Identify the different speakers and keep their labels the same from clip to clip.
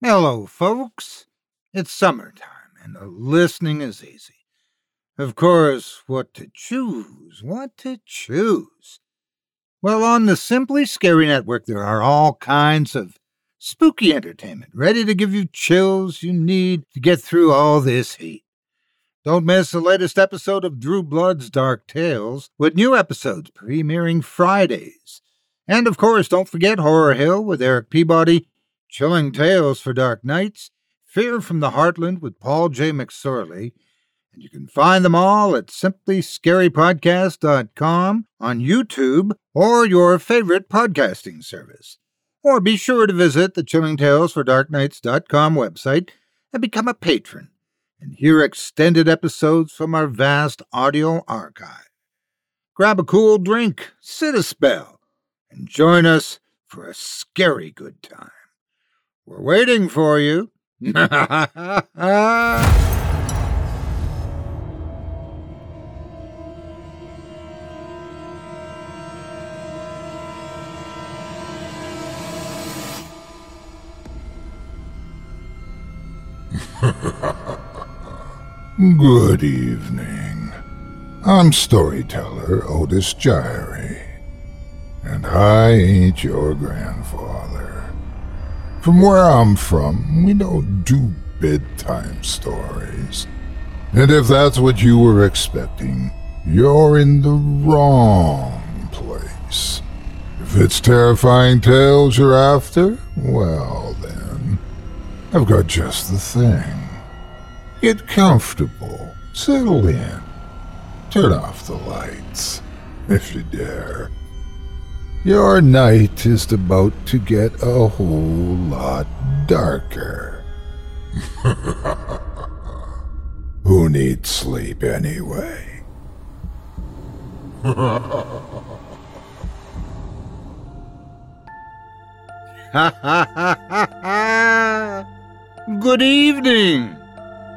Speaker 1: Hello, folks. It's summertime, and the listening is easy. Of course, what to choose? What to choose? Well, on the Simply Scary Network, there are all kinds of spooky entertainment ready to give you chills you need to get through all this heat. Don't miss the latest episode of Drew Blood's Dark Tales, with new episodes premiering Fridays. And of course, don't forget Horror Hill with Eric Peabody, Chilling Tales for Dark Nights, Fear from the Heartland with Paul J. McSorley, and you can find them all at simplyscarypodcast.com, on YouTube, or your favorite podcasting service. Or be sure to visit the Chilling Tales for Dark Nights.com website and become a patron and hear extended episodes from our vast audio archive. Grab a cool drink, sit a spell, and join us for a scary good time. We're waiting for you.
Speaker 2: Good evening. I'm storyteller Otis Jiry, and I ain't your grandfather. From where I'm from, we don't do bedtime stories. And if that's what you were expecting, you're in the wrong place. If it's terrifying tales you're after, well then, I've got just the thing. Get comfortable. Settle in. Turn off the lights, if you dare. Your night is about to get a whole lot darker. Who needs sleep anyway?
Speaker 1: Good evening.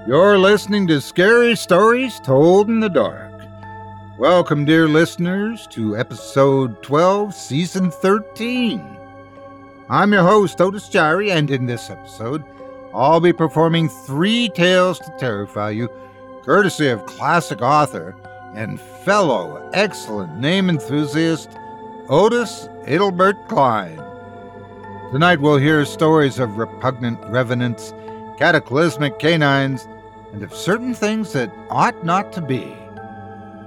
Speaker 1: You're listening to Scary Stories Told in the Dark. Welcome, dear listeners, to episode 12, season 13. I'm your host, Otis Jiry, and in this episode, I'll be performing three tales to terrify you, courtesy of classic author and fellow excellent name enthusiast, Otis Adelbert Kline. Tonight we'll hear stories of repugnant revenants, cataclysmic canines, and of certain things that ought not to be.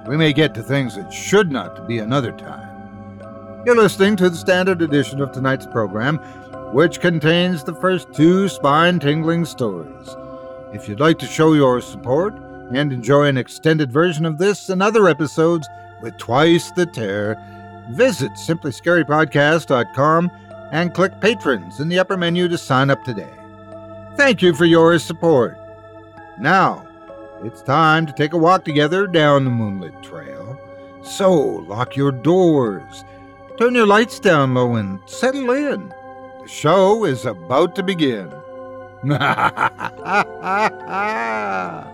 Speaker 1: We may get to things that should not be another time. You're listening to the standard edition of tonight's program, which contains the first two spine tingling stories. If you'd like to show your support and enjoy an extended version of this and other episodes with twice the terror, visit simplyscarypodcast.com and click Patrons in the upper menu to sign up today. Thank you for your support. Now, it's time to take a walk together down the moonlit trail. So, lock your doors, turn your lights down low, and settle in. The show is about to begin.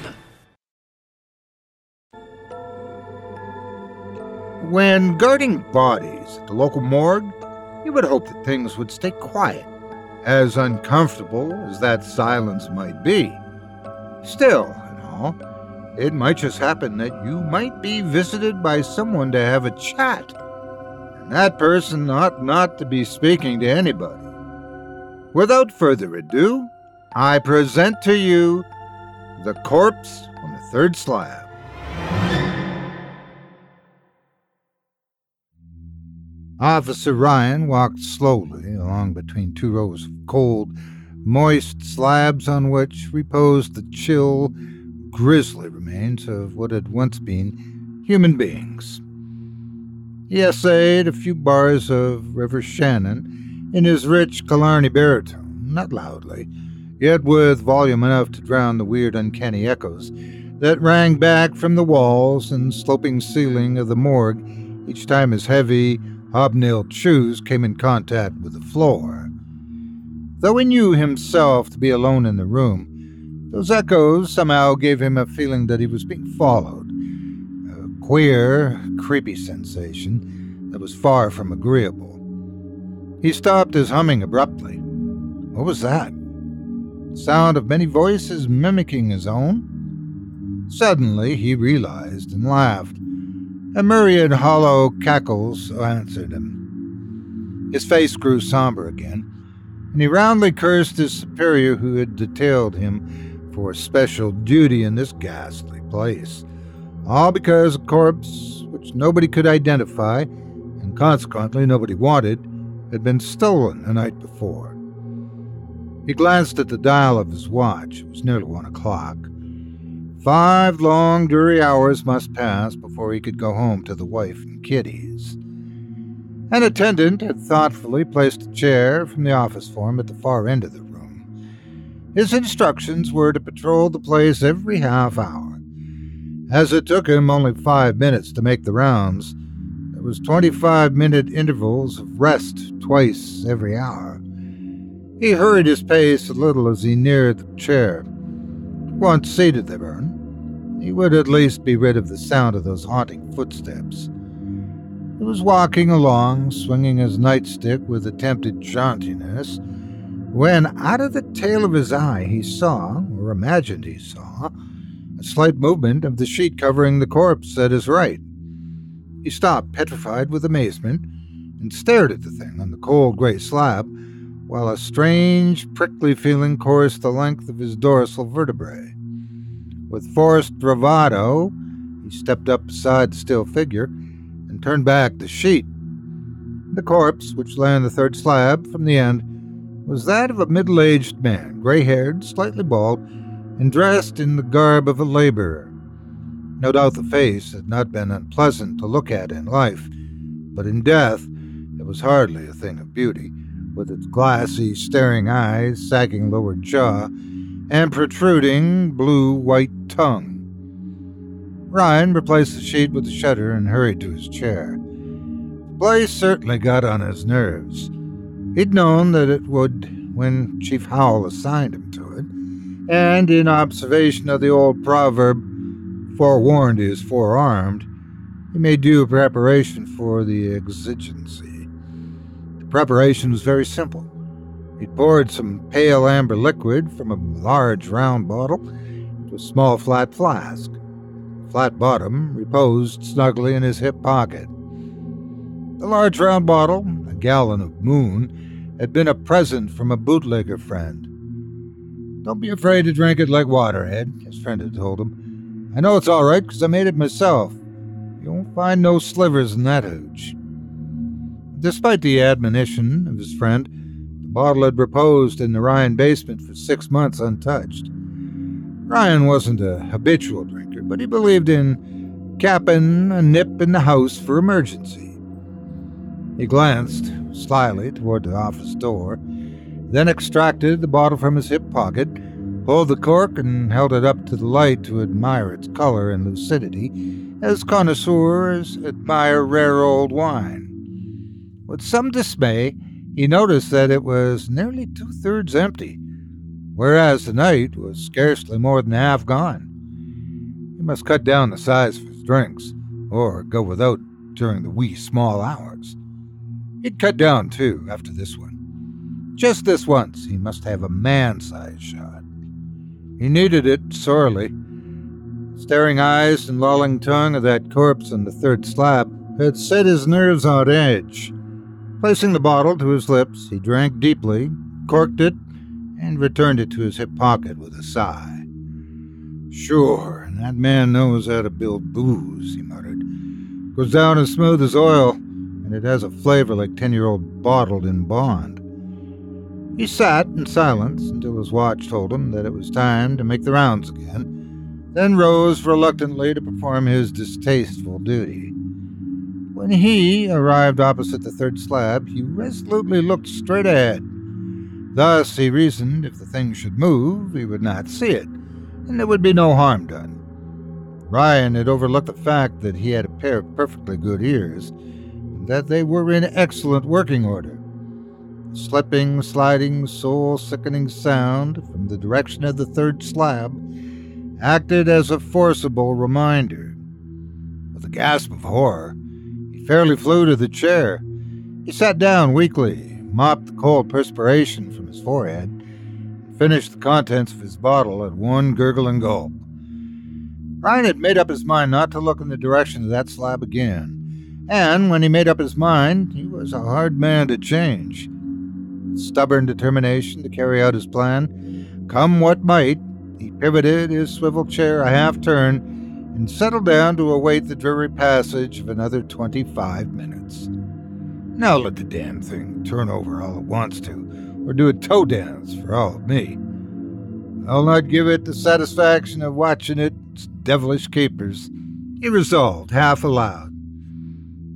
Speaker 1: When guarding bodies at the local morgue, you would hope that things would stay quiet, as uncomfortable as that silence might be. Still, in all, it might just happen that you might be visited by someone to have a chat, and that person ought not to be speaking to anybody. Without further ado, I present to you The Corpse on the Third Slab. Officer Ryan walked slowly along between two rows of cold, moist slabs on which reposed the chill, grisly remains of what had once been human beings. He essayed a few bars of River Shannon in his rich Killarney baritone, not loudly, yet with volume enough to drown the weird, uncanny echoes that rang back from the walls and sloping ceiling of the morgue each time his heavy, hobnailed shoes came in contact with the floor. Though he knew himself to be alone in the room, those echoes somehow gave him a feeling that he was being followed. A queer, creepy sensation that was far from agreeable. He stopped his humming abruptly. What was that? The sound of many voices mimicking his own? Suddenly he realized and laughed. A myriad hollow cackles answered him. His face grew somber again, and he roundly cursed his superior who had detailed him for a special duty in this ghastly place, all because a corpse which nobody could identify, and consequently nobody wanted, had been stolen the night before. He glanced at the dial of his watch. It was nearly one o'clock. Five long, dreary hours must pass before he could go home to the wife and kiddies. An attendant had thoughtfully placed a chair from the office for him at the far end of the room. His instructions were to patrol the place every half hour. As it took him only five minutes to make the rounds, there was 25 minute intervals of rest twice every hour. He hurried his pace a little as he neared the chair. Once seated there, he would at least be rid of the sound of those haunting footsteps. He was walking along, swinging his nightstick with attempted jauntiness, when out of the tail of his eye he saw, or imagined he saw, a slight movement of the sheet covering the corpse at his right. He stopped, petrified with amazement, and stared at the thing on the cold gray slab, while a strange, prickly feeling coursed the length of his dorsal vertebrae. With forced bravado, he stepped up beside the still figure and turned back the sheet. The corpse, which lay on the third slab from the end, was that of a middle aged man, gray haired, slightly bald, and dressed in the garb of a laborer. No doubt the face had not been unpleasant to look at in life, but in death it was hardly a thing of beauty, with its glassy, staring eyes, sagging lower jaw, and protruding blue white tongue. Ryan replaced the sheet with the shutter and hurried to his chair. The place certainly got on his nerves. He'd known that it would when Chief Howell assigned him to it, and in observation of the old proverb, forewarned is forearmed, he made due preparation for the exigency. The preparation was very simple. He poured some pale amber liquid from a large round bottle into a small flat flask. The flat bottom reposed snugly in his hip pocket. The large round bottle, a gallon of moon, had been a present from a bootlegger friend. Don't be afraid to drink it like water, Ed, his friend had told him. I know it's all right because I made it myself. You won't find no slivers in that hooch. Despite the admonition of his friend, bottle had reposed in the Ryan basement for six months untouched. Ryan wasn't a habitual drinker, but he believed in capping a nip in the house for emergency. He glanced slyly toward the office door, then extracted the bottle from his hip pocket, pulled the cork, and held it up to the light to admire its color and lucidity, as connoisseurs admire rare old wine. With some dismay, he noticed that it was nearly two thirds empty, whereas the night was scarcely more than half gone. He must cut down the size of his drinks, or go without during the wee small hours. He'd cut down, too, after this one. Just this once, he must have a man sized shot. He needed it sorely. Staring eyes and lolling tongue of that corpse on the third slab had set his nerves on edge. Placing the bottle to his lips, he drank deeply, corked it, and returned it to his hip pocket with a sigh. Sure, and that man knows how to build booze, he muttered. Goes down as smooth as oil and it has a flavor like 10 year old bottled in bond. He sat in silence until his watch told him that it was time to make the rounds again, then rose reluctantly to perform his distasteful duty. When he arrived opposite the third slab, he resolutely looked straight ahead. Thus, he reasoned if the thing should move, he would not see it, and there would be no harm done. Ryan had overlooked the fact that he had a pair of perfectly good ears, and that they were in excellent working order. The slipping, sliding, soul sickening sound from the direction of the third slab acted as a forcible reminder. With a gasp of horror, fairly flew to the chair. He sat down weakly, mopped the cold perspiration from his forehead, and finished the contents of his bottle at one gurgling gulp. Ryan had made up his mind not to look in the direction of that slab again, and when he made up his mind, he was a hard man to change. With stubborn determination to carry out his plan, come what might, he pivoted his swivel chair a half turn and settled down to await the dreary passage of another twenty five minutes. Now let the damn thing turn over all it wants to, or do a toe dance for all of me. I'll not give it the satisfaction of watching its devilish capers, he resolved, half aloud.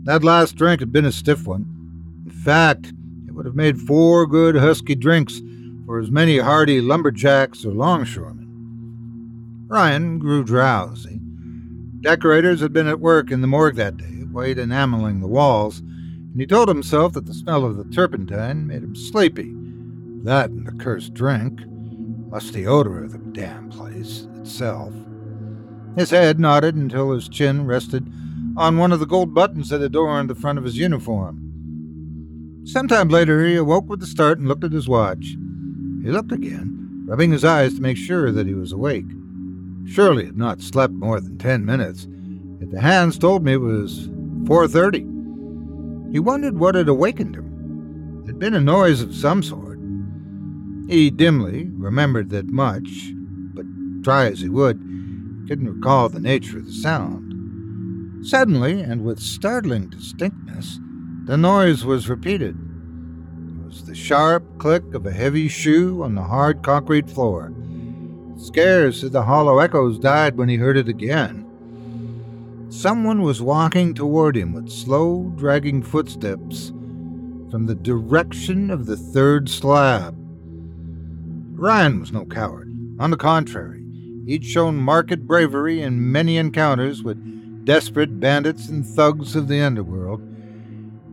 Speaker 1: That last drink had been a stiff one. In fact, it would have made four good husky drinks for as many hardy lumberjacks or longshoremen. Ryan grew drowsy. Decorators had been at work in the morgue that day, white enameling the walls, and he told himself that the smell of the turpentine made him sleepy. That and the cursed drink musty odor of the damn place itself. His head nodded until his chin rested on one of the gold buttons that adorned the front of his uniform. Sometime later, he awoke with a start and looked at his watch. He looked again, rubbing his eyes to make sure that he was awake. Surely had not slept more than ten minutes, yet the hands told me it was 4.30. He wondered what had awakened him. There'd been a noise of some sort. He dimly remembered that much, but try as he would, he couldn't recall the nature of the sound. Suddenly, and with startling distinctness, the noise was repeated. It was the sharp click of a heavy shoe on the hard concrete floor. Scarce had the hollow echoes died when he heard it again. Someone was walking toward him with slow, dragging footsteps from the direction of the third slab. Ryan was no coward. On the contrary, he'd shown marked bravery in many encounters with desperate bandits and thugs of the underworld.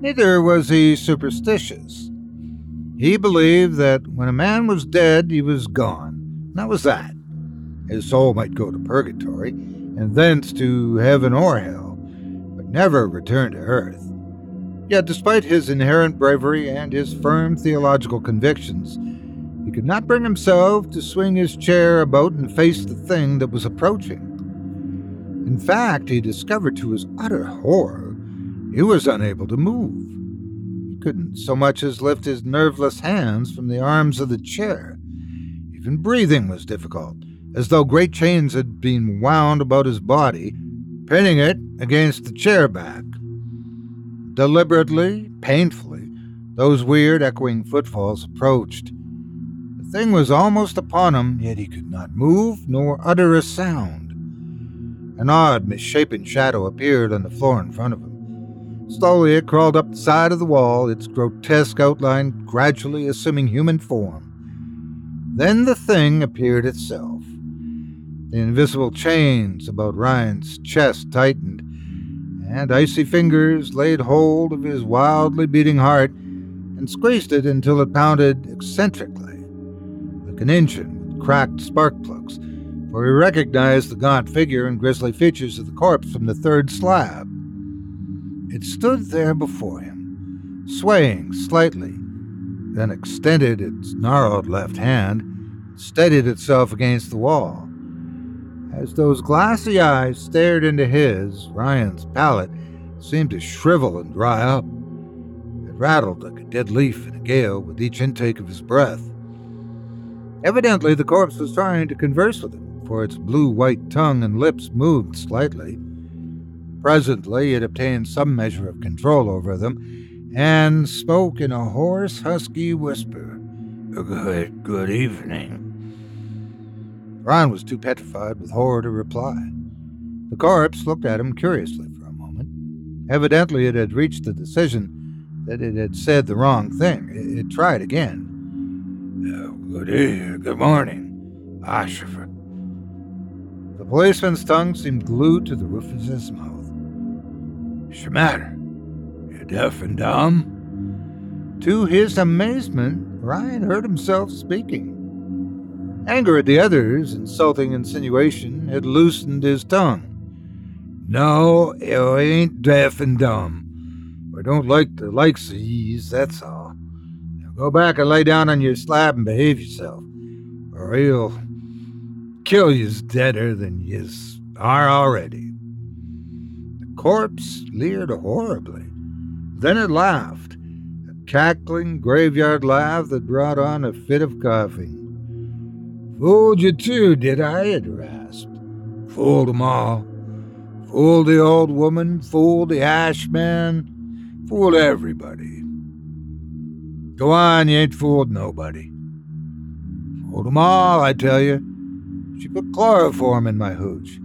Speaker 1: Neither was he superstitious. He believed that when a man was dead, he was gone. That was that. His soul might go to purgatory, and thence to heaven or hell, but never return to earth. Yet, despite his inherent bravery and his firm theological convictions, he could not bring himself to swing his chair about and face the thing that was approaching. In fact, he discovered to his utter horror he was unable to move. He couldn't so much as lift his nerveless hands from the arms of the chair. Even breathing was difficult, as though great chains had been wound about his body, pinning it against the chair back. Deliberately, painfully, those weird echoing footfalls approached The thing was almost upon him, yet he could not move nor utter a sound. An odd, misshapen shadow appeared on the floor in front of him. Slowly it crawled up the side of the wall, its grotesque outline gradually assuming human form. Then the thing appeared itself. The invisible chains about Ryan's chest tightened, and icy fingers laid hold of his wildly beating heart and squeezed it until it pounded eccentrically like an engine with cracked spark plugs, for he recognized the gaunt figure and grisly features of the corpse from the third slab. It stood there before him, swaying slightly, then extended its gnarled left hand, steadied itself against the wall. As those glassy eyes stared into his, Ryan's palate seemed to shrivel and dry up. It rattled like a dead leaf in a gale with each intake of his breath. Evidently, the corpse was trying to converse with him, for its blue white tongue and lips moved slightly. Presently, it obtained some measure of control over them and spoke in a hoarse, husky whisper. Good, good evening. Ron was too petrified with horror to reply. The corpse looked at him curiously for a moment.
Speaker 3: Evidently, it had reached the decision that it had said the wrong thing. It, it tried again.
Speaker 1: Uh, good, day, good morning, Ashford.
Speaker 3: The policeman's tongue seemed glued to the roof of his mouth.
Speaker 1: What's the matter? Deaf and dumb?
Speaker 3: To his amazement, Ryan heard himself speaking. Anger at the other's insulting insinuation had loosened his tongue.
Speaker 1: No, you ain't deaf and dumb.
Speaker 3: I don't like the likes of yous, that's all. Now go back and lay down on your slab and behave yourself, or he'll kill yous deader than yous are already. The corpse leered horribly. Then it laughed, a cackling graveyard laugh that brought on a fit of coughing.
Speaker 1: Fooled you too, did I? it rasped. Fooled 'em all. Fooled the old woman, fooled the ash man, Fooled everybody. Go on, you ain't fooled nobody. Fooled 'em all, I tell you. She put chloroform in my hooch.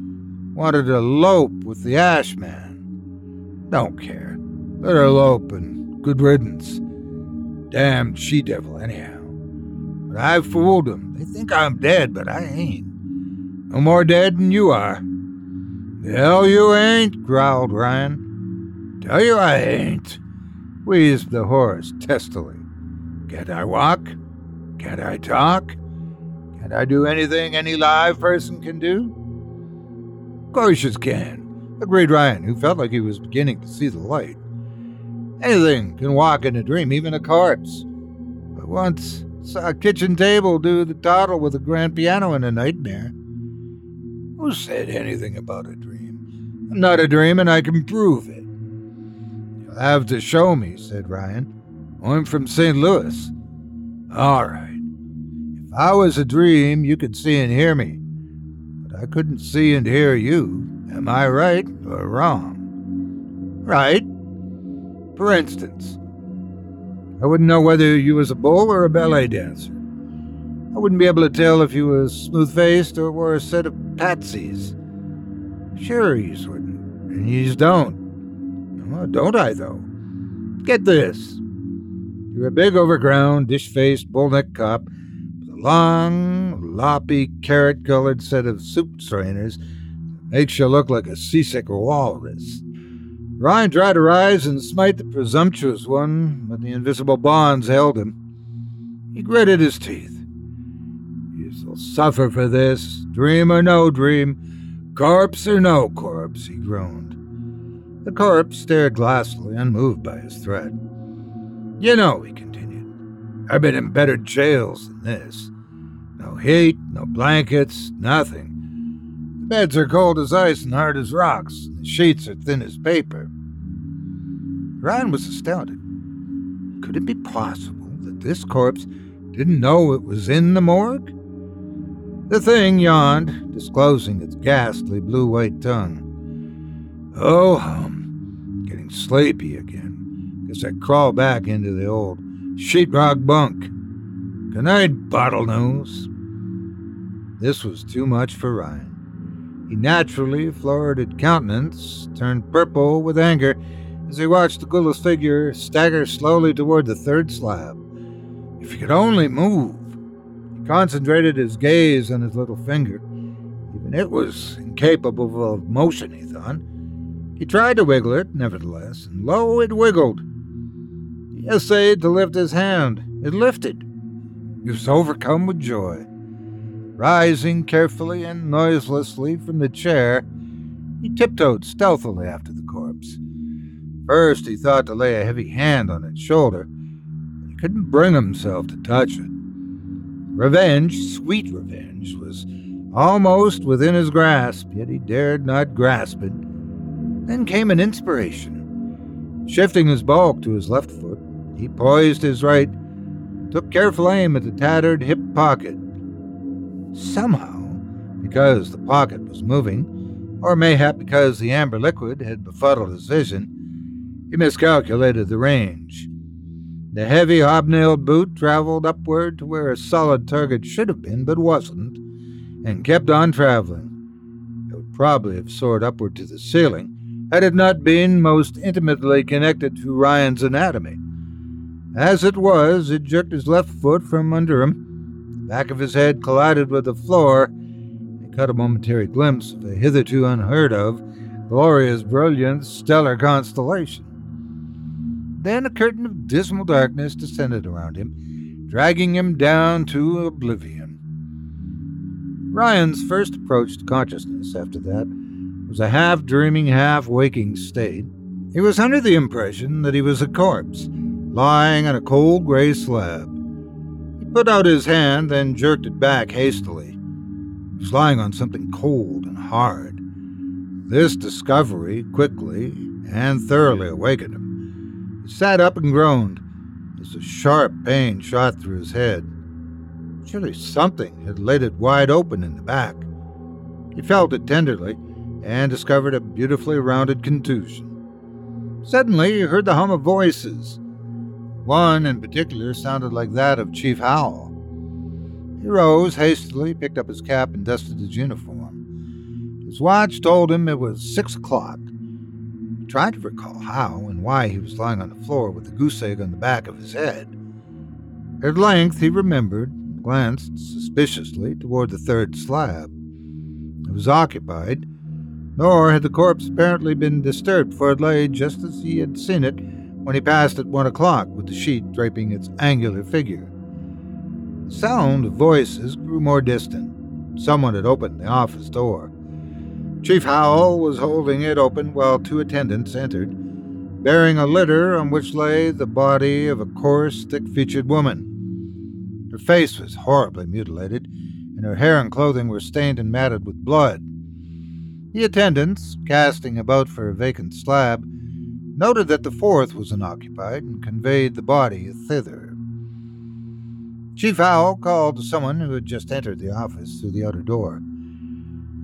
Speaker 1: Wanted to elope with the ash man. Don't care. Let her elope and good riddance. Damned she devil, anyhow. But I've fooled 'em. They think I'm dead, but I ain't. No more dead than you are. Hell you ain't, growled Ryan. Tell you I ain't, wheezed the horse testily. Can't I walk? Can't I talk? Can't I do anything any live person can do? Of course you can, agreed Ryan, who felt like he was beginning to see the light. Anything can walk in a dream, even a corpse. I once saw a kitchen table do the toddle with a grand piano in a nightmare. Who said anything about a dream? I'm not a dream, and I can prove it You'll have to show me, said Ryan. Oh, I'm from St. Louis. All right. If I was a dream, you could see and hear me. But I couldn't see and hear you. Am I right or wrong? Right. For instance, I wouldn't know whether you was a bull or a ballet dancer. I wouldn't be able to tell if you was smooth faced or wore a set of patsies. Sure, you wouldn't, and you don't. Well, don't I, though? Get this. You're a big, overground, dish faced, bull necked cop with a long, loppy, carrot colored set of soup strainers that makes you look like a seasick walrus. Ryan tried to rise and smite the presumptuous one, but the invisible bonds held him. He gritted his teeth. You'll suffer for this, dream or no dream, corpse or no corpse, he groaned. The corpse stared glassily, unmoved by his threat. You know, he continued, I've been in better jails than this. No heat, no blankets, nothing. Beds are cold as ice and hard as rocks, and the sheets are thin as paper. Ryan was astounded. Could it be possible that this corpse didn't know it was in the morgue? The thing yawned, disclosing its ghastly blue white tongue. Oh, hum getting sleepy again. Guess I crawl back into the old sheetrock bunk. Good night, bottlenose. This was too much for Ryan. He naturally florid countenance turned purple with anger as he watched the ghoulish figure stagger slowly toward the third slab. If he could only move! He concentrated his gaze on his little finger. Even it was incapable of motion, he thought. He tried to wiggle it, nevertheless, and lo, it wiggled. He essayed to lift his hand. It lifted. He was overcome with joy. Rising carefully and noiselessly from the chair, he tiptoed stealthily after the corpse. First, he thought to lay a heavy hand on its shoulder, but he couldn't bring himself to touch it. Revenge, sweet revenge, was almost within his grasp, yet he dared not grasp it then came an inspiration. Shifting his bulk to his left foot, he poised his right, took careful aim at the tattered hip pocket. Somehow, because the pocket was moving, or mayhap because the amber liquid had befuddled his vision, he miscalculated the range. The heavy hobnailed boot traveled upward to where a solid target should have been, but wasn't, and kept on traveling. It would probably have soared upward to the ceiling had it not been most intimately connected to Ryan's anatomy. As it was, it jerked his left foot from under him. Back of his head collided with the floor. And he caught a momentary glimpse of a hitherto unheard of, glorious, brilliant, stellar constellation. Then a curtain of dismal darkness descended around him, dragging him down to oblivion. Ryan's first approach to consciousness after that was a half dreaming, half waking state. He was under the impression that he was a corpse lying on a cold gray slab. Put out his hand, then jerked it back hastily. He was lying on something cold and hard. This discovery quickly and thoroughly awakened him. He sat up and groaned as a sharp pain shot through his head. Surely something had laid it wide open in the back. He felt it tenderly and discovered a beautifully rounded contusion. Suddenly, he heard the hum of voices. One in particular sounded like that of Chief Howell. He rose hastily, picked up his cap, and dusted his uniform. His watch told him it was six o'clock. He tried to recall how and why he was lying on the floor with a goose egg on the back of his head. At length he remembered and glanced suspiciously toward the third slab. It was occupied, nor had the corpse apparently been disturbed, for it lay just as he had seen it when he passed at one o'clock with the sheet draping its angular figure. The sound of voices grew more distant. Someone had opened the office door. Chief Howell was holding it open while two attendants entered, bearing a litter on which lay the body of a coarse, thick featured woman. Her face was horribly mutilated, and her hair and clothing were stained and matted with blood. The attendants, casting about for a vacant slab, noted that the fourth was unoccupied and conveyed the body thither. Chief Howell called to someone who had just entered the office through the outer door.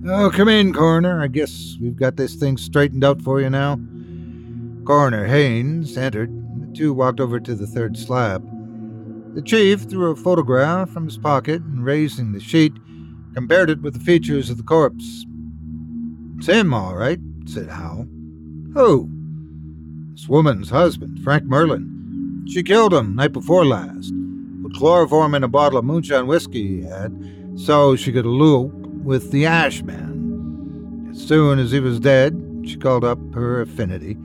Speaker 1: Oh, come in, Coroner. I guess we've got this thing straightened out for you now. Coroner Haynes entered, and the two walked over to the third slab. The chief threw a photograph from his pocket and, raising the sheet, compared it with the features of the corpse. It's him, all right, said Howell. Who? This woman's husband, Frank Merlin. She killed him night before last. Put chloroform in a bottle of moonshine whiskey he had, so she could elope with the ash man. As soon as he was dead, she called up her affinity,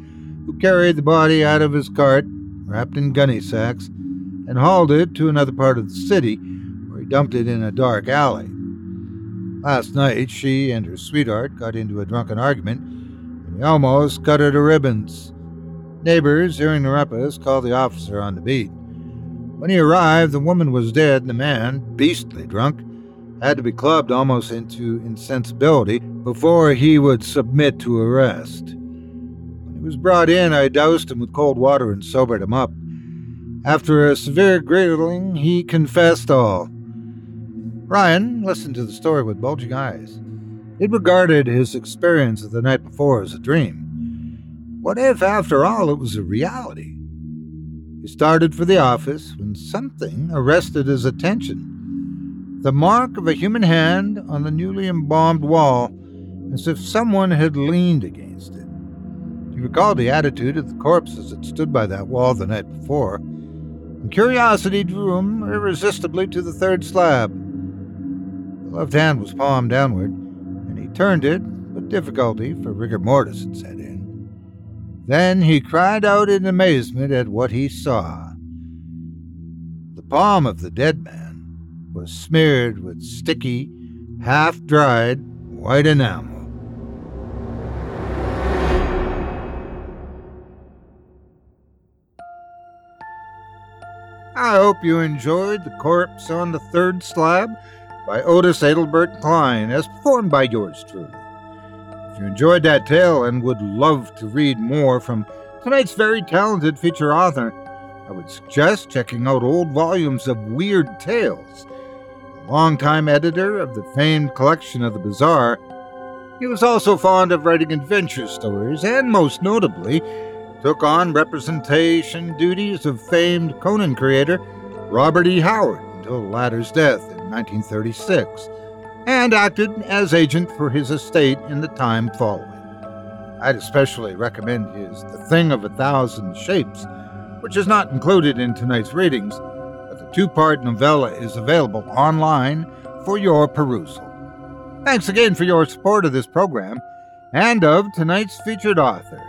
Speaker 1: who carried the body out of his cart, wrapped in gunny sacks, and hauled it to another part of the city, where he dumped it in a dark alley. Last night, she and her sweetheart got into a drunken argument, and he almost cut her to ribbons. Neighbors, hearing the rumpus, called the officer on the beat. When he arrived, the woman was dead, and the man, beastly drunk, had to be clubbed almost into insensibility before he would submit to arrest. When he was brought in, I doused him with cold water and sobered him up. After a severe griddling, he confessed all. Ryan listened to the story with bulging eyes. He regarded his experience of the night before as a dream. What if, after all, it was a reality? He started for the office when something arrested his attention. The mark of a human hand on the newly embalmed wall, as if someone had leaned against it. He recalled the attitude of the corpse as it stood by that wall the night before, and curiosity drew him irresistibly to the third slab. The left hand was palm downward, and he turned it with difficulty, for rigor mortis had set in. Then he cried out in amazement at what he saw. The palm of the dead man was smeared with sticky, half dried white enamel. I hope you enjoyed The Corpse on the Third Slab by Otis Adelbert Kline, as performed by yours truly. You enjoyed that tale and would love to read more from tonight's very talented feature author, I would suggest checking out old volumes of Weird Tales. A longtime editor of the famed collection of the bizarre, he was also fond of writing adventure stories and, most notably, took on representation duties of famed Conan creator Robert E. Howard until the latter's death in 1936 and acted as agent for his estate in the time following. I'd especially recommend his The Thing of a Thousand Shapes, which is not included in tonight's readings, but the two part novella is available online for your perusal. Thanks again for your support of this program and of tonight's featured author.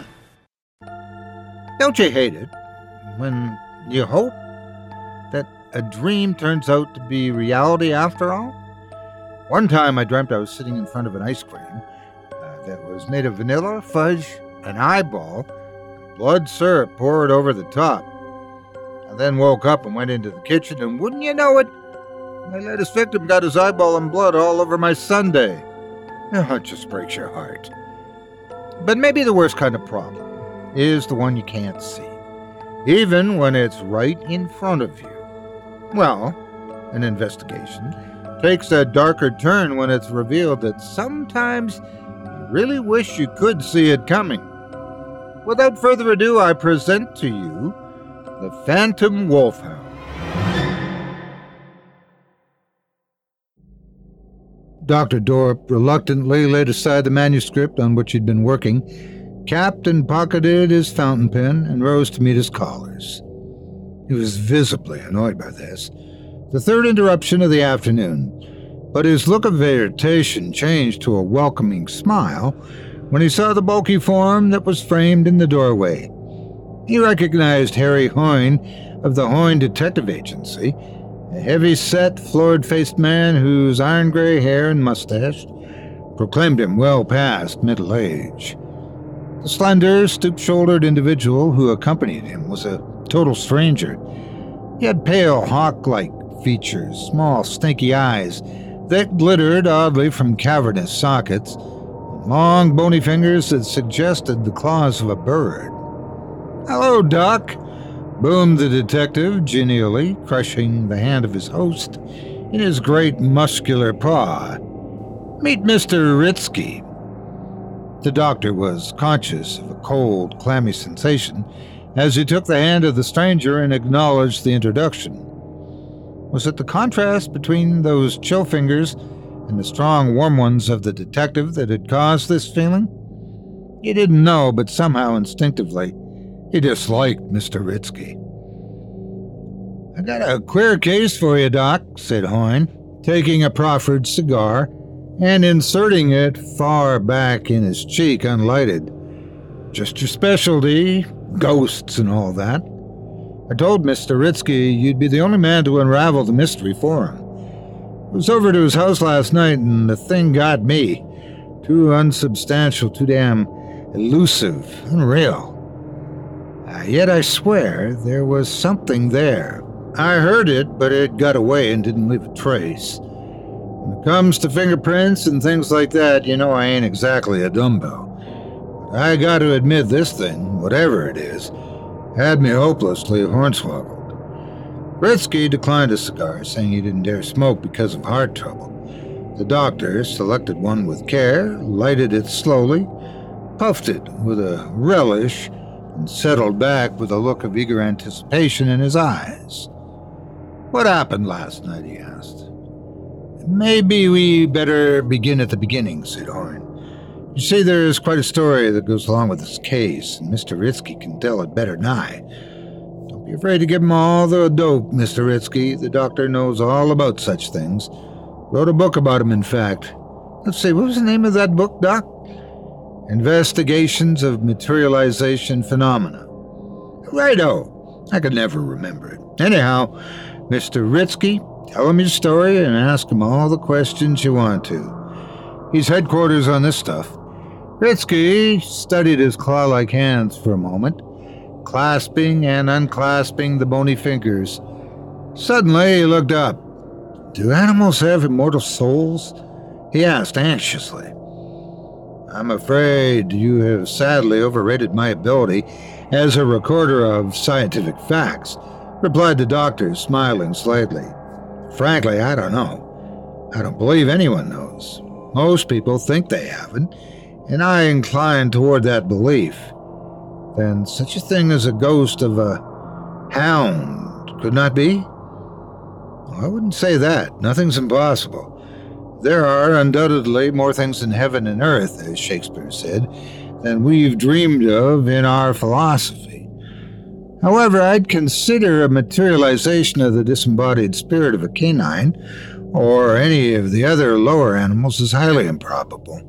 Speaker 1: Don't you hate it when you hope that a dream turns out to be reality after all? One time I dreamt I was sitting in front of an ice cream uh, that was made of vanilla, fudge, an eyeball, blood syrup poured over the top. I then woke up and went into the kitchen, and wouldn't you know it, my latest victim got his eyeball and blood all over my sundae. Oh, it just breaks your heart. But maybe the worst kind of problem is the one you can't see, even when it's right in front of you. Well, an investigation takes a darker turn when it's revealed that sometimes you really wish you could see it coming. Without further ado, I present to you the Phantom Wolfhound. Dr. Dorp reluctantly laid aside the manuscript on which he'd been working and pocketed his fountain pen, and rose to meet his callers. He was visibly annoyed by this, the third interruption of the afternoon, but his look of irritation changed to a welcoming smile when he saw the bulky form that was framed in the doorway. He recognized Harry Hoyne of the Hoyne Detective Agency, a heavy set, florid faced man whose iron gray hair and mustache proclaimed him well past middle age. The slender, stoop shouldered individual who accompanied him was a total stranger. He had pale, hawk like features, small, stinky eyes that glittered oddly from cavernous sockets, and long, bony fingers that suggested the claws of a bird. Hello, Doc, boomed the detective genially, crushing the hand of his host in his great muscular paw. Meet Mr. Ritsky. The doctor was conscious of a cold, clammy sensation as he took the hand of the stranger and acknowledged the introduction. Was it the contrast between those chill fingers and the strong, warm ones of the detective that had caused this feeling? He didn't know, but somehow instinctively, he disliked Mr. Ritzky. I got a queer case for you, Doc, said Hoyne, taking a proffered cigar and inserting it far back in his cheek unlighted. Just your specialty, ghosts and all that. I told Mr. Ritsky you'd be the only man to unravel the mystery for him. I was over to his house last night and the thing got me. Too unsubstantial, too damn elusive, unreal. Uh, yet I swear there was something there. I heard it, but it got away and didn't leave a trace. When it comes to fingerprints and things like that, you know I ain't exactly a dumbbell. But I got to admit this thing, whatever it is, had me hopelessly hornswoggled. Ritsky declined a cigar, saying he didn't dare smoke because of heart trouble. The doctor selected one with care, lighted it slowly, puffed it with a relish, and settled back with a look of eager anticipation in his eyes. What happened last night? he asked. Maybe we better begin at the beginning, said Hoyne. You see, there's quite a story that goes along with this case, and Mr. Ritzky can tell it better than I. Don't be afraid to give him all the dope, Mr. Ritzky. The doctor knows all about such things. Wrote a book about him, in fact. Let's see, what was the name of that book, Doc? Investigations of Materialization Phenomena. Righto. I could never remember it. Anyhow, Mr. Ritsky, Tell him your story and ask him all the questions you want to. He's headquarters on this stuff. Ritsky studied his claw like hands for a moment, clasping and unclasping the bony fingers. Suddenly, he looked up. Do animals have immortal souls? He asked anxiously. I'm afraid you have sadly overrated my ability as a recorder of scientific facts, replied the doctor, smiling slightly. Frankly, I don't know. I don't believe anyone knows. Most people think they haven't, and I incline toward that belief. Then such a thing as a ghost of a hound could not be? I wouldn't say that. Nothing's impossible. There are undoubtedly more things in heaven and earth, as Shakespeare said, than we've dreamed of in our philosophy. However, I'd consider a materialization of the disembodied spirit of a canine or any of the other lower animals as highly improbable.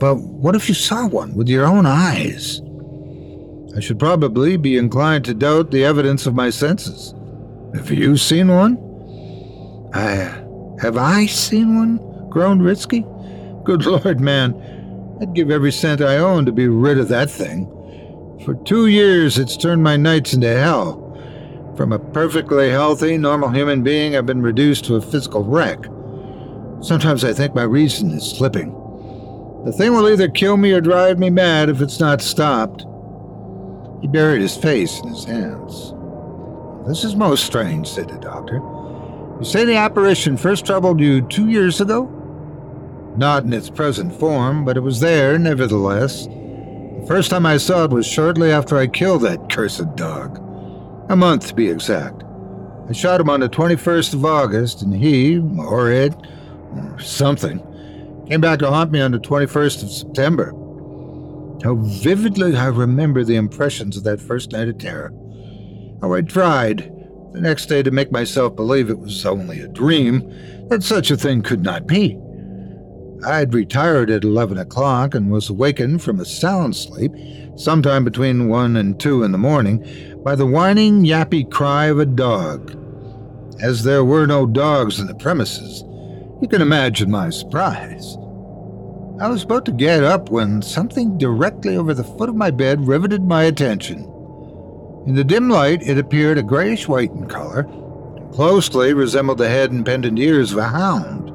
Speaker 1: But what if you saw one with your own eyes? I should probably be inclined to doubt the evidence of my senses. Have you seen one? I. Have I seen one? groaned Ritsky. Good Lord, man. I'd give every cent I own to be rid of that thing. For two years, it's turned my nights into hell. From a perfectly healthy, normal human being, I've been reduced to a physical wreck. Sometimes I think my reason is slipping. The thing will either kill me or drive me mad if it's not stopped. He buried his face in his hands. This is most strange, said the doctor. You say the apparition first troubled you two years ago? Not in its present form, but it was there, nevertheless. The first time I saw it was shortly after I killed that cursed dog. A month, to be exact. I shot him on the 21st of August, and he, or it, or something, came back to haunt me on the 21st of September. How vividly I remember the impressions of that first night of terror. How I tried, the next day, to make myself believe it was only a dream, that such a thing could not be. I'd retired at 11 o'clock and was awakened from a sound sleep sometime between 1 and 2 in the morning by the whining, yappy cry of a dog. As there were no dogs in the premises, you can imagine my surprise. I was about to get up when something directly over the foot of my bed riveted my attention. In the dim light, it appeared a grayish white in color, closely resembled the head and pendant ears of a hound.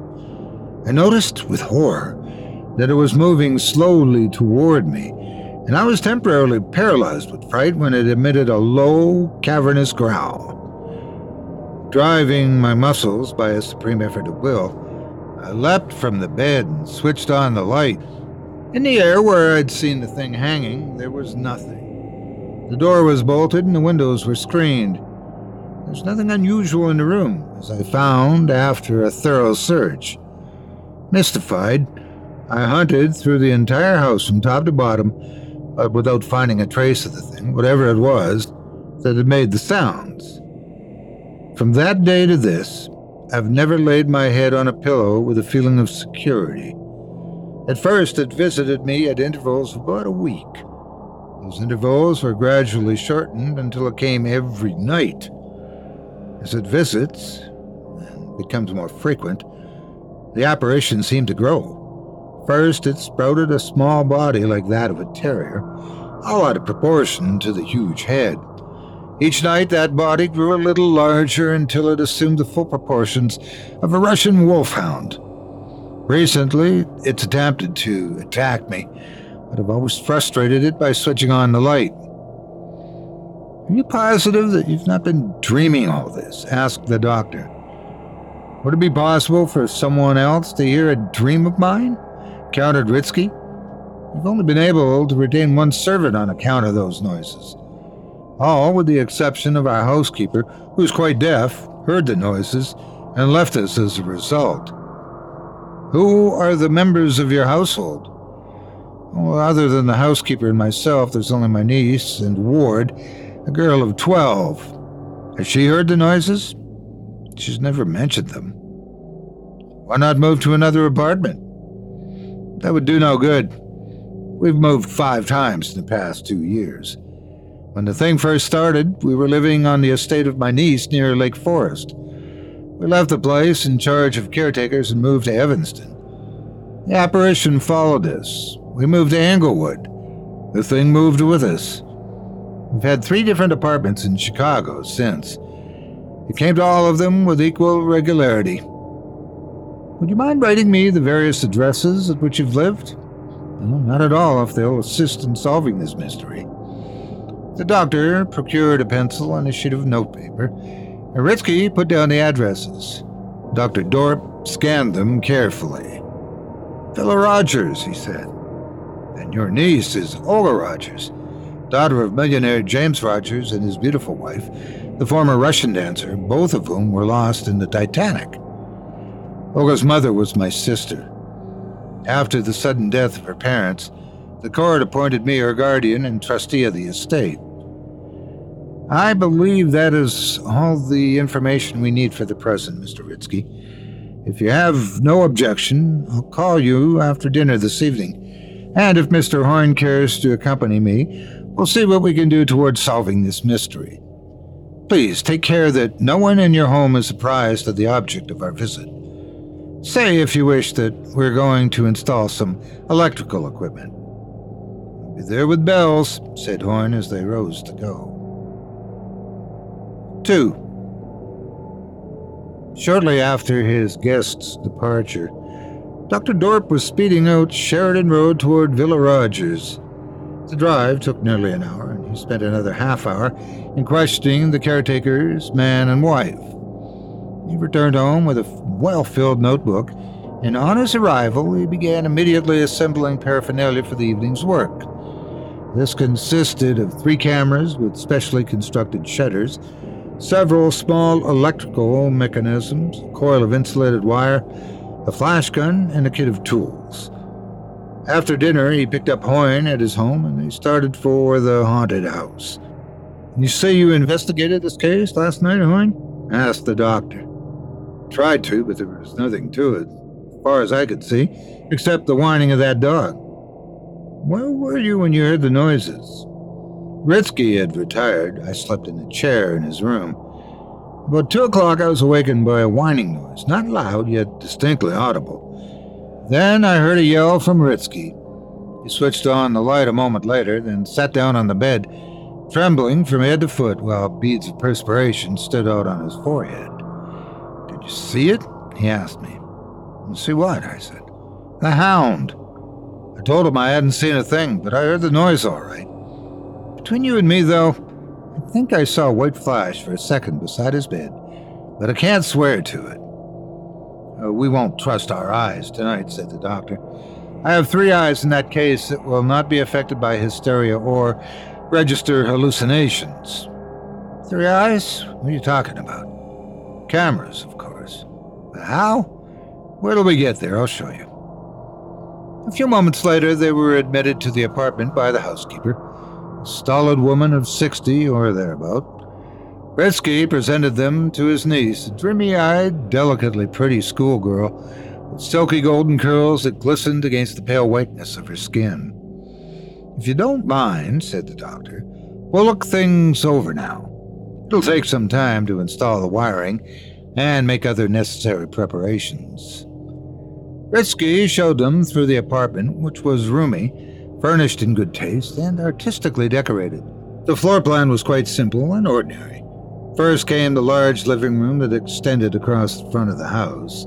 Speaker 1: I noticed with horror that it was moving slowly toward me, and I was temporarily paralyzed with fright when it emitted a low, cavernous growl. Driving my muscles by a supreme effort of will, I leapt from the bed and switched on the light. In the air where I'd seen the thing hanging, there was nothing. The door was bolted and the windows were screened. There's nothing unusual in the room, as I found after a thorough search. Mystified, I hunted through the entire house from top to bottom, but without finding a trace of the thing, whatever it was, that had made the sounds. From that day to this, I've never laid my head on a pillow with a feeling of security. At first, it visited me at intervals of about a week. Those intervals were gradually shortened until it came every night. As it visits and becomes more frequent, the apparition seemed to grow. First, it sprouted a small body like that of a terrier, all out of proportion to the huge head. Each night, that body grew a little larger until it assumed the full proportions of a Russian wolfhound. Recently, it's attempted to attack me, but I've always frustrated it by switching on the light. Are you positive that you've not been dreaming all this? asked the doctor. Would it be possible for someone else to hear a dream of mine? countered Ritsky. We've only been able to retain one servant on account of those noises. All, with the exception of our housekeeper, who's quite deaf, heard the noises and left us as a result. Who are the members of your household? Well, other than the housekeeper and myself, there's only my niece and Ward, a girl of twelve. Has she heard the noises? She's never mentioned them. Why not move to another apartment? That would do no good. We've moved five times in the past two years. When the thing first started, we were living on the estate of my niece near Lake Forest. We left the place in charge of caretakers and moved to Evanston. The apparition followed us. We moved to Englewood. The thing moved with us. We've had three different apartments in Chicago since. It came to all of them with equal regularity. Would you mind writing me the various addresses at which you've lived? Well, not at all if they'll assist in solving this mystery. The doctor procured a pencil and a sheet of notepaper. Aritsky put down the addresses. Dr. Dorp scanned them carefully. Villa Rogers, he said. And your niece is Olga Rogers, daughter of millionaire James Rogers and his beautiful wife, the former Russian dancer, both of whom were lost in the Titanic. Olga's mother was my sister. After the sudden death of her parents, the court appointed me her guardian and trustee of the estate. I believe that is all the information we need for the present, Mr. Ritzky. If you have no objection, I'll call you after dinner this evening. And if Mr. Hoyne cares to accompany me, we'll see what we can do towards solving this mystery. Please take care that no one in your home is apprised of the object of our visit. Say, if you wish, that we're going to install some electrical equipment. I'll be there with bells, said Hoyne as they rose to go. 2. Shortly after his guest's departure, Dr. Dorp was speeding out Sheridan Road toward Villa Rogers. The drive took nearly an hour, spent another half hour in questioning the caretakers, man and wife. He returned home with a well filled notebook, and on his arrival, he began immediately assembling paraphernalia for the evening's work. This consisted of three cameras with specially constructed shutters, several small electrical mechanisms, a coil of insulated wire, a flash gun, and a kit of tools. After dinner, he picked up Hoyne at his home and they started for the haunted house. You say you investigated this case last night, Hoyne? asked the doctor. Tried to, but there was nothing to it, as far as I could see, except the whining of that dog. Where were you when you heard the noises? Ritsky had retired. I slept in a chair in his room. About two o'clock, I was awakened by a whining noise, not loud, yet distinctly audible. Then I heard a yell from Ritsky. He switched on the light a moment later, then sat down on the bed, trembling from head to foot, while beads of perspiration stood out on his forehead. Did you see it? He asked me. See what? I said. The hound. I told him I hadn't seen a thing, but I heard the noise all right. Between you and me, though, I think I saw a white flash for a second beside his bed, but I can't swear to it. Uh, we won't trust our eyes tonight, said the doctor. I have three eyes in that case that will not be affected by hysteria or register hallucinations. Three eyes? What are you talking about? Cameras, of course. But how? Where till we get there? I'll show you. A few moments later, they were admitted to the apartment by the housekeeper, a stolid woman of sixty or thereabout. Ritsky presented them to his niece, a dreamy eyed, delicately pretty schoolgirl with silky golden curls that glistened against the pale whiteness of her skin. If you don't mind, said the doctor, we'll look things over now. It'll take some time to install the wiring and make other necessary preparations. Ritsky showed them through the apartment, which was roomy, furnished in good taste, and artistically decorated. The floor plan was quite simple and ordinary. First came the large living room that extended across the front of the house.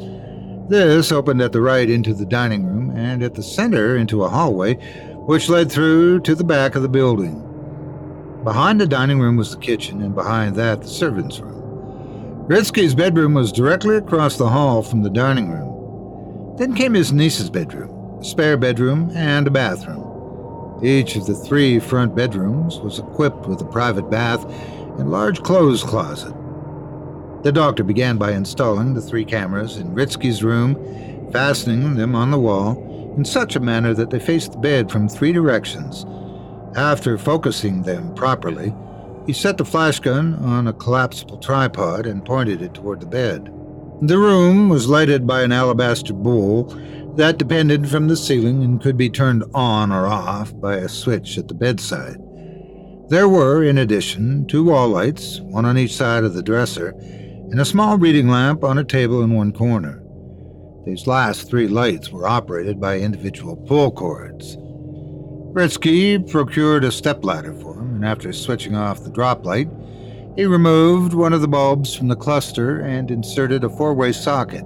Speaker 1: This opened at the right into the dining room, and at the center into a hallway, which led through to the back of the building. Behind the dining room was the kitchen, and behind that, the servants' room. Ritsky's bedroom was directly across the hall from the dining room. Then came his niece's bedroom, a spare bedroom, and a bathroom. Each of the three front bedrooms was equipped with a private bath and large clothes closet. The doctor began by installing the three cameras in Ritsky's room, fastening them on the wall in such a manner that they faced the bed from three directions. After focusing them properly, he set the flash gun on a collapsible tripod and pointed it toward the bed. The room was lighted by an alabaster bowl that depended from the ceiling and could be turned on or off by a switch at the bedside. There were, in addition, two wall lights, one on each side of the dresser, and a small reading lamp on a table in one corner. These last three lights were operated by individual pull cords. Ritsky procured a stepladder for him, and after switching off the drop light, he removed one of the bulbs from the cluster and inserted a four way socket.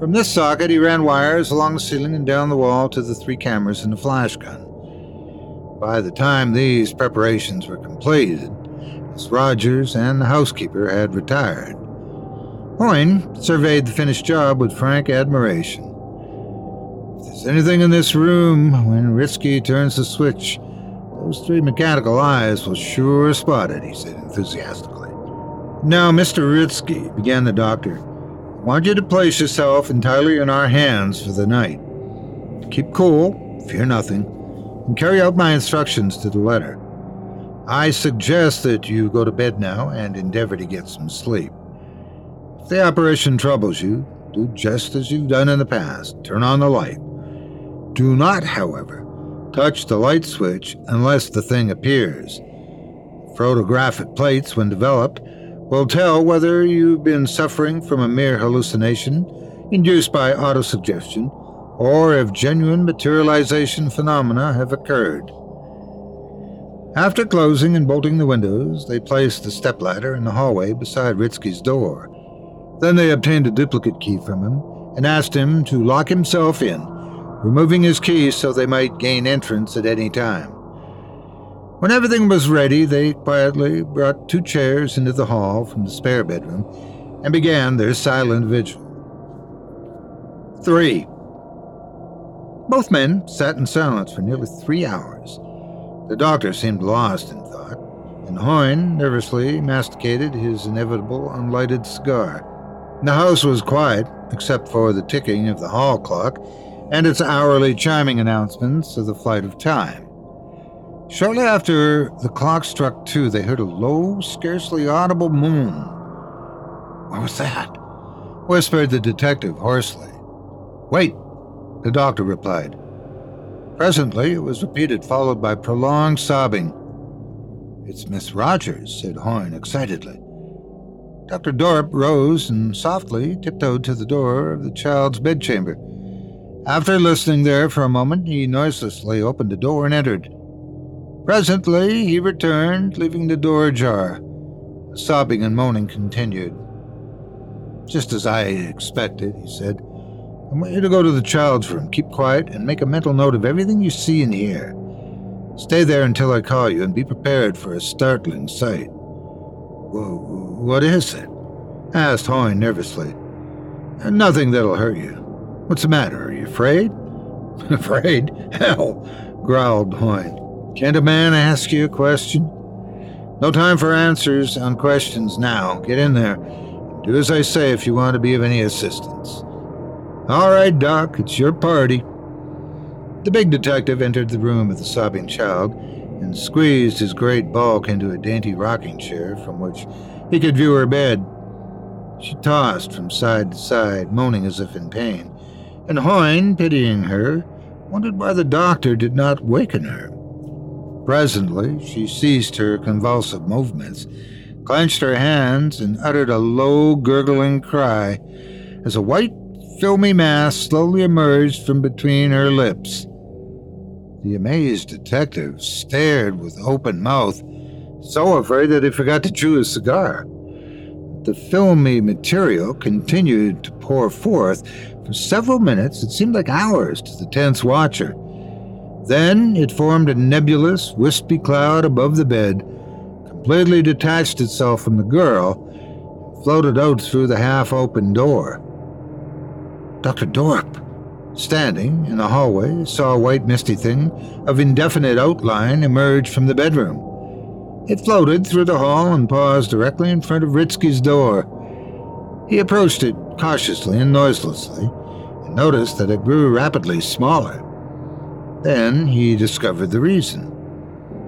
Speaker 1: From this socket, he ran wires along the ceiling and down the wall to the three cameras and the flash gun. By the time these preparations were completed, Miss Rogers and the housekeeper had retired. Hoyne surveyed the finished job with frank admiration. If there's anything in this room, when Ritsky turns the switch, those three mechanical eyes will sure spot it, he said enthusiastically. Now, Mr. Ritsky, began the doctor, I want you to place yourself entirely in our hands for the night. Keep cool, fear nothing, and carry out my instructions to the letter. I suggest that you go to bed now and endeavor to get some sleep. If the apparition troubles you, do just as you've done in the past turn on the light. Do not, however, touch the light switch unless the thing appears. Photographic plates, when developed, will tell whether you've been suffering from a mere hallucination induced by autosuggestion or if genuine materialization phenomena have occurred. After closing and bolting the windows, they placed the stepladder in the hallway beside Ritsky's door. Then they obtained a duplicate key from him and asked him to lock himself in, removing his key so they might gain entrance at any time. When everything was ready, they quietly brought two chairs into the hall from the spare bedroom and began their silent vigil. 3. Both men sat in silence for nearly three hours. The doctor seemed lost in thought, and Hoyne nervously masticated his inevitable unlighted cigar. The house was quiet, except for the ticking of the hall clock and its hourly chiming announcements of the flight of time. Shortly after the clock struck two, they heard a low, scarcely audible moan. What was that? whispered the detective hoarsely. Wait, the doctor replied. Presently, it was repeated, followed by prolonged sobbing. It's Miss Rogers, said Hoyne excitedly. Dr. Dorp rose and softly tiptoed to the door of the child's bedchamber. After listening there for a moment, he noiselessly opened the door and entered. Presently, he returned, leaving the door ajar. The sobbing and moaning continued. Just as I expected, he said. I want you to go to the child's room, keep quiet, and make a mental note of everything you see and hear. Stay there until I call you, and be prepared for a startling sight. What is it? asked Hoyne nervously. Nothing that'll hurt you. What's the matter? Are you afraid? afraid? Hell, growled Hoyne. Can't a man ask you a question? No time for answers on questions now. Get in there. Do as I say if you want to be of any assistance. All right, Doc, it's your party. The big detective entered the room with the sobbing child and squeezed his great bulk into a dainty rocking chair from which he could view her bed. She tossed from side to side, moaning as if in pain, and Hoyne, pitying her, wondered why the doctor did not waken her. Presently, she ceased her convulsive movements, clenched her hands, and uttered a low, gurgling cry as a white, filmy mass slowly emerged from between her lips. The amazed detective stared with open mouth, so afraid that he forgot to chew his cigar. The filmy material continued to pour forth for several minutes, it seemed like hours to the tense watcher. Then it formed a nebulous, wispy cloud above the bed, completely detached itself from the girl, floated out through the half open door. Dr. Dorp, standing in the hallway, saw a white misty thing of indefinite outline emerge from the bedroom. It floated through the hall and paused directly in front of Ritsky's door. He approached it cautiously and noiselessly and noticed that it grew rapidly smaller. Then he discovered the reason.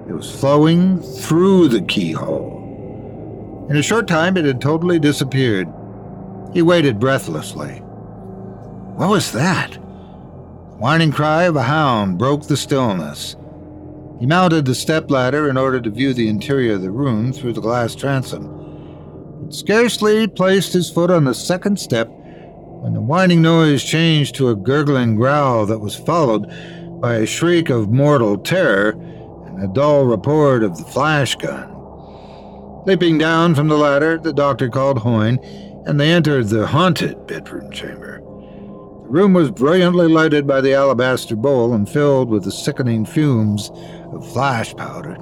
Speaker 1: It was flowing through the keyhole. In a short time, it had totally disappeared. He waited breathlessly. What was that? The whining cry of a hound broke the stillness. He mounted the stepladder in order to view the interior of the room through the glass transom. But scarcely placed his foot on the second step when the whining noise changed to a gurgling growl that was followed by a shriek of mortal terror and a dull report of the flash gun. Leaping down from the ladder, the doctor called Hoyne, and they entered the haunted bedroom chamber. The room was brilliantly lighted by the alabaster bowl and filled with the sickening fumes of flash powder.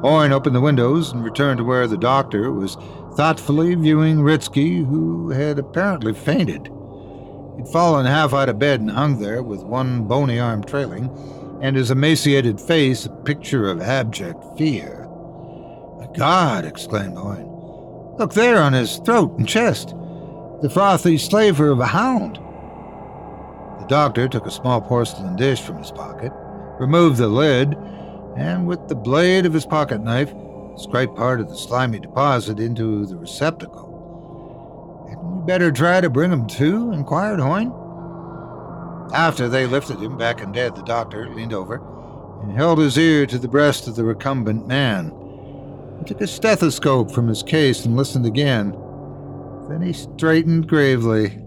Speaker 1: Hoyne opened the windows and returned to where the doctor was thoughtfully viewing Ritzky, who had apparently fainted. He'd fallen half out of bed and hung there with one bony arm trailing, and his emaciated face a picture of abject fear. My God! exclaimed Hoyne. Look there on his throat and chest. The frothy slaver of a hound. The doctor took a small porcelain dish from his pocket, removed the lid, and with the blade of his pocket knife, scraped part of the slimy deposit into the receptacle. Hadn't we better try to bring him to? inquired Hoyne. After they lifted him back in bed, the doctor leaned over and held his ear to the breast of the recumbent man. He took a stethoscope from his case and listened again. Then he straightened gravely.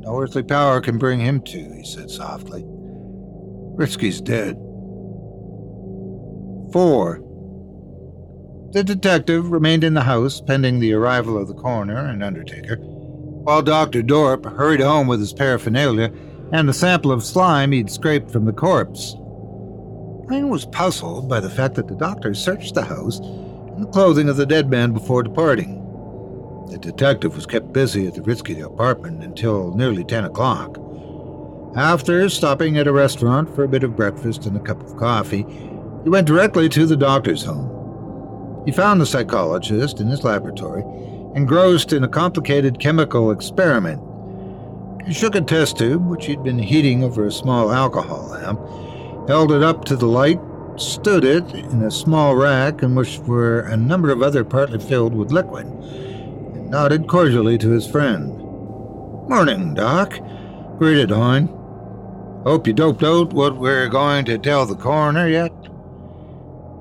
Speaker 1: No earthly power can bring him to, he said softly. Ritsky's dead. Four. The detective remained in the house pending the arrival of the coroner and undertaker, while Dr. Dorp hurried home with his paraphernalia and the sample of slime he'd scraped from the corpse. Hoyne was puzzled by the fact that the doctor searched the house and the clothing of the dead man before departing. The detective was kept busy at the Ritsky apartment until nearly 10 o'clock. After stopping at a restaurant for a bit of breakfast and a cup of coffee, he went directly to the doctor's home. He found the psychologist in his laboratory, engrossed in a complicated chemical experiment. He shook a test tube, which he'd been heating over a small alcohol lamp, held it up to the light, stood it in a small rack in which were a number of other partly filled with liquid, nodded cordially to his friend. Morning, Doc, greeted Hoyne. Hope you doped out what we're going to tell the coroner yet?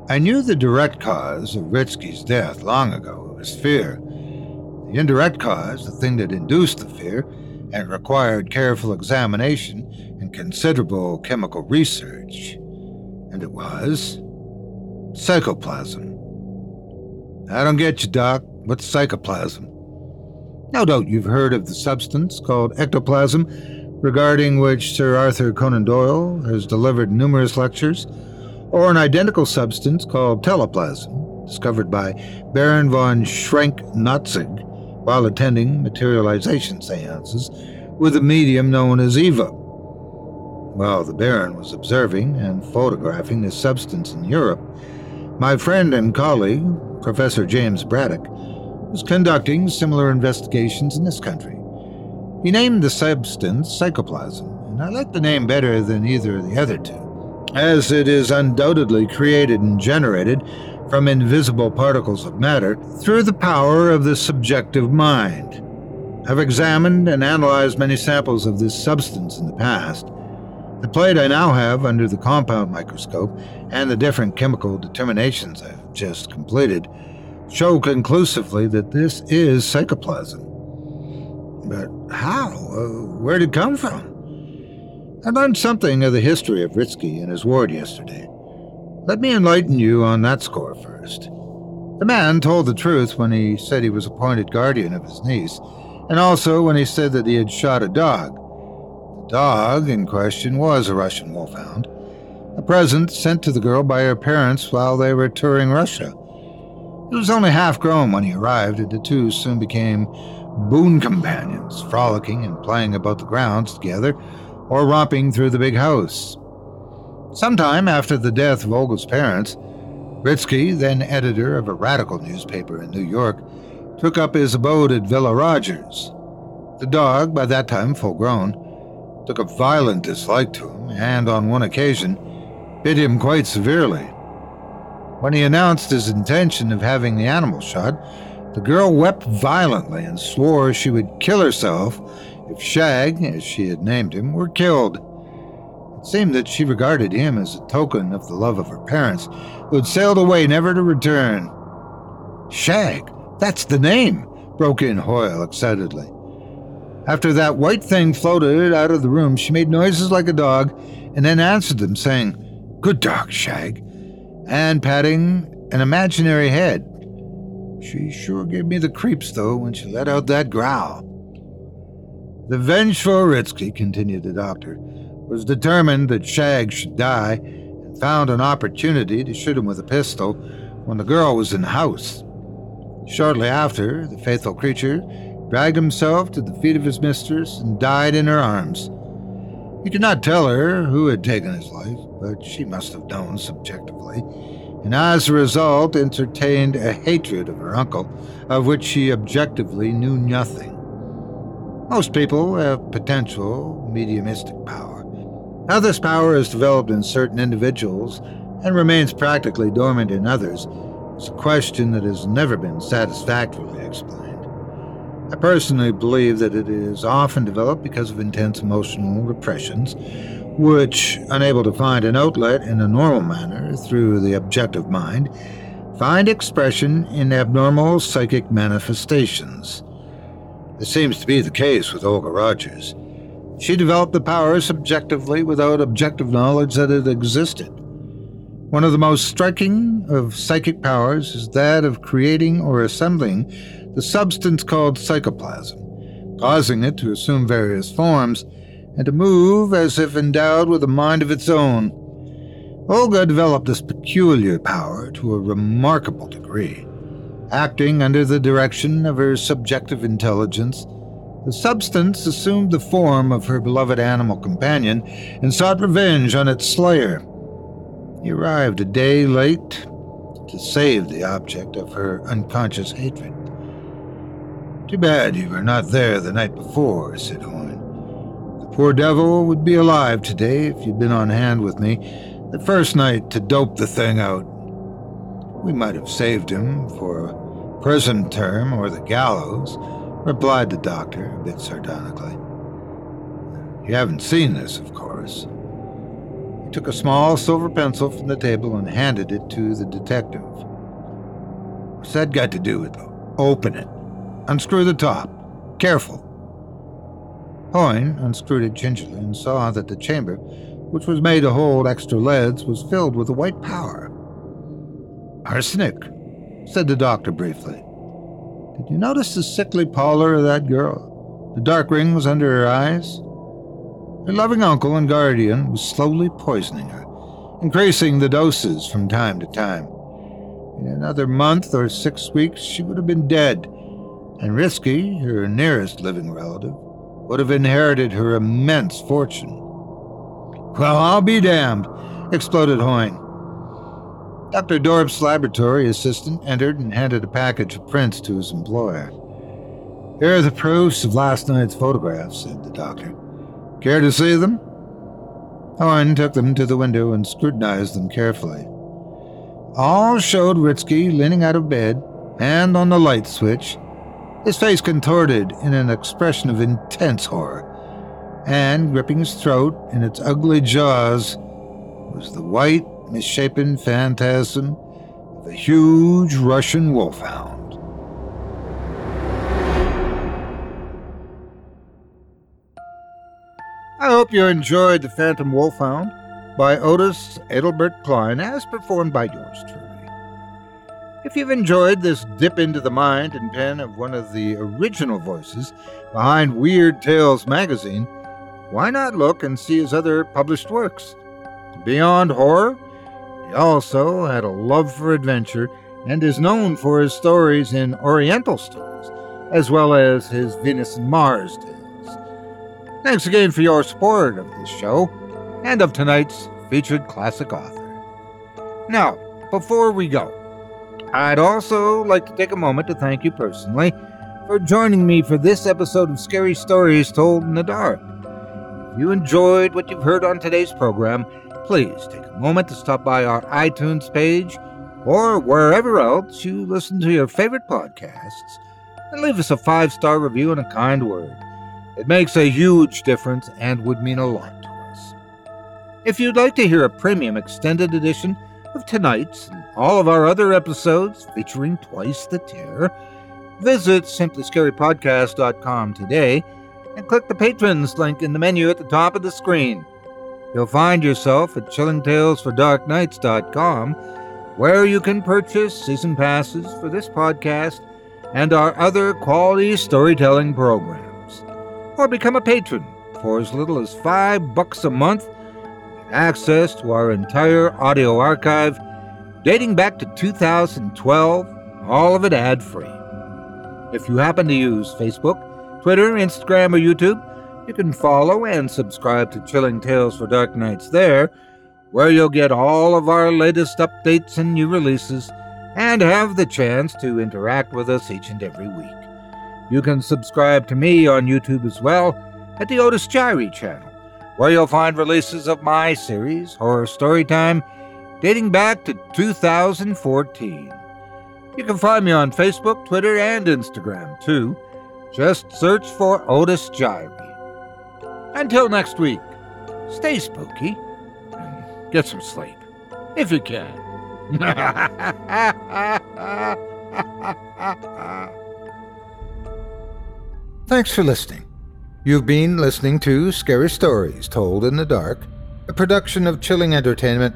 Speaker 1: I knew the direct cause of Ritsky's death long ago. It was fear. The indirect cause, the thing that induced the fear, and required careful examination and considerable chemical research. And it was psychoplasm. I don't get you, Doc. What's psychoplasm? No doubt you've heard of the substance called ectoplasm, regarding which Sir Arthur Conan Doyle has delivered numerous lectures, or an identical substance called teleplasm, discovered by Baron von Schrenck-Notzing while attending materialization seances with a medium known as Eva. While the Baron was observing and photographing this substance in Europe, my friend and colleague, Professor James Braddock, was conducting similar investigations in this country. He named the substance psychoplasm, and I like the name better than either of the other two, as it is undoubtedly created and generated from invisible particles of matter through the power of the subjective mind. I've examined and analyzed many samples of this substance in the past. The plate I now have under the compound microscope and the different chemical determinations I've just completed show conclusively that this is psychoplasm. But how? Uh, where did it come from? I learned something of the history of Ritsky and his ward yesterday. Let me enlighten you on that score first. The man told the truth when he said he was appointed guardian of his niece, and also when he said that he had shot a dog. The dog in question was a Russian wolfhound, a present sent to the girl by her parents while they were touring Russia. He was only half grown when he arrived, and the two soon became boon companions, frolicking and playing about the grounds together or romping through the big house. Sometime after the death of Olga's parents, Ritzky, then editor of a radical newspaper in New York, took up his abode at Villa Rogers. The dog, by that time full grown, took a violent dislike to him and, on one occasion, bit him quite severely. When he announced his intention of having the animal shot, the girl wept violently and swore she would kill herself if Shag, as she had named him, were killed. It seemed that she regarded him as a token of the love of her parents, who had sailed away never to return. Shag, that's the name, broke in Hoyne excitedly. After that white thing floated out of the room, she made noises like a dog and then answered them, saying, Good dog, Shag, and patting an imaginary head. She sure gave me the creeps, though, when she let out that growl. The vengeful Ritzky, continued the doctor, was determined that Shag should die and found an opportunity to shoot him with a pistol when the girl was in the house. Shortly after, the faithful creature dragged himself to the feet of his mistress and died in her arms. He could not tell her who had taken his life, but she must have known subjectively, and as a result entertained a hatred of her uncle, of which she objectively knew nothing. Most people have potential mediumistic power. How this power is developed in certain individuals and remains practically dormant in others is a question that has never been satisfactorily explained. I personally believe that it is often developed because of intense emotional repressions, which, unable to find an outlet in a normal manner through the objective mind, find expression in abnormal psychic manifestations. This seems to be the case with Olga Rogers. She developed the power subjectively without objective knowledge that it existed. One of the most striking of psychic powers is that of creating or assembling the substance called psychoplasm, causing it to assume various forms and to move as if endowed with a mind of its own. Olga developed this peculiar power to a remarkable degree. Acting under the direction of her subjective intelligence, the substance assumed the form of her beloved animal companion and sought revenge on its slayer. He arrived a day late to save the object of her unconscious hatred. Too bad you were not there the night before, said Hoyne. The poor devil would be alive today if you'd been on hand with me the first night to dope the thing out. We might have saved him for a prison term or the gallows, replied the doctor a bit sardonically. You haven't seen this, of course. He took a small silver pencil from the table and handed it to the detective. What's that got to do with it? Open it. Unscrew the top. Careful. Hoyne unscrewed it gingerly and saw that the chamber, which was made to hold extra leads, was filled with a white powder. Arsenic, said the doctor briefly. Did you notice the sickly pallor of that girl? The dark rings under her eyes? Her loving uncle and guardian was slowly poisoning her, increasing the doses from time to time. In another month or six weeks, she would have been dead and Ritsky, her nearest living relative, would have inherited her immense fortune. Well, I'll be damned, exploded Hoyne. Dr. Dorp's laboratory assistant entered and handed a package of prints to his employer. Here are the proofs of last night's photographs, said the doctor. Care to see them? Hoyne took them to the window and scrutinized them carefully. All showed Ritsky leaning out of bed, hand on the light switch, his face contorted in an expression of intense horror, and gripping his throat in its ugly jaws was the white, misshapen phantasm of a huge Russian wolfhound. I hope you enjoyed The Phantom Wolfhound by Otis Adelbert Kline as performed by yours truly. If you've enjoyed this dip into the mind and pen of one of the original voices behind Weird Tales magazine, why not look and see his other published works? Beyond horror, he also had a love for adventure and is known for his stories in Oriental stories, as well as his Venus and Mars tales. Thanks again for your support of this show and of tonight's featured classic author. Now, before we go, I'd also like to take a moment to thank you personally for joining me for this episode of Scary Stories Told in the Dark. If you enjoyed what you've heard on today's program, please take a moment to stop by our iTunes page or wherever else you listen to your favorite podcasts and leave us a five star review and a kind word. It makes a huge difference and would mean a lot to us. If you'd like to hear a premium extended edition of tonight's all of our other episodes featuring Twice the Terror, visit simplyscarypodcast.com today and click the patrons link in the menu at the top of the screen. You'll find yourself at chillingtalesfordarknights.com, where you can purchase season passes for this podcast and our other quality storytelling programs. or become a patron for as little as five bucks a month. Access to our entire audio archive dating back to 2012, all of it ad free. If you happen to use Facebook, Twitter, Instagram, or YouTube, you can follow and subscribe to Chilling Tales for Dark Nights there, where you'll get all of our latest updates and new releases and have the chance to interact with us each and every week. You can subscribe to me on YouTube as well at the Otis Jiry channel, where you'll find releases of my series, Horror Storytime, dating back to 2014. You can find me on Facebook, Twitter, and Instagram too. Just search for Otis Jiry. Until next week, stay spooky and get some sleep, if you can. Thanks for listening. You've been listening to Scary Stories Told in the Dark, a production of Chilling Entertainment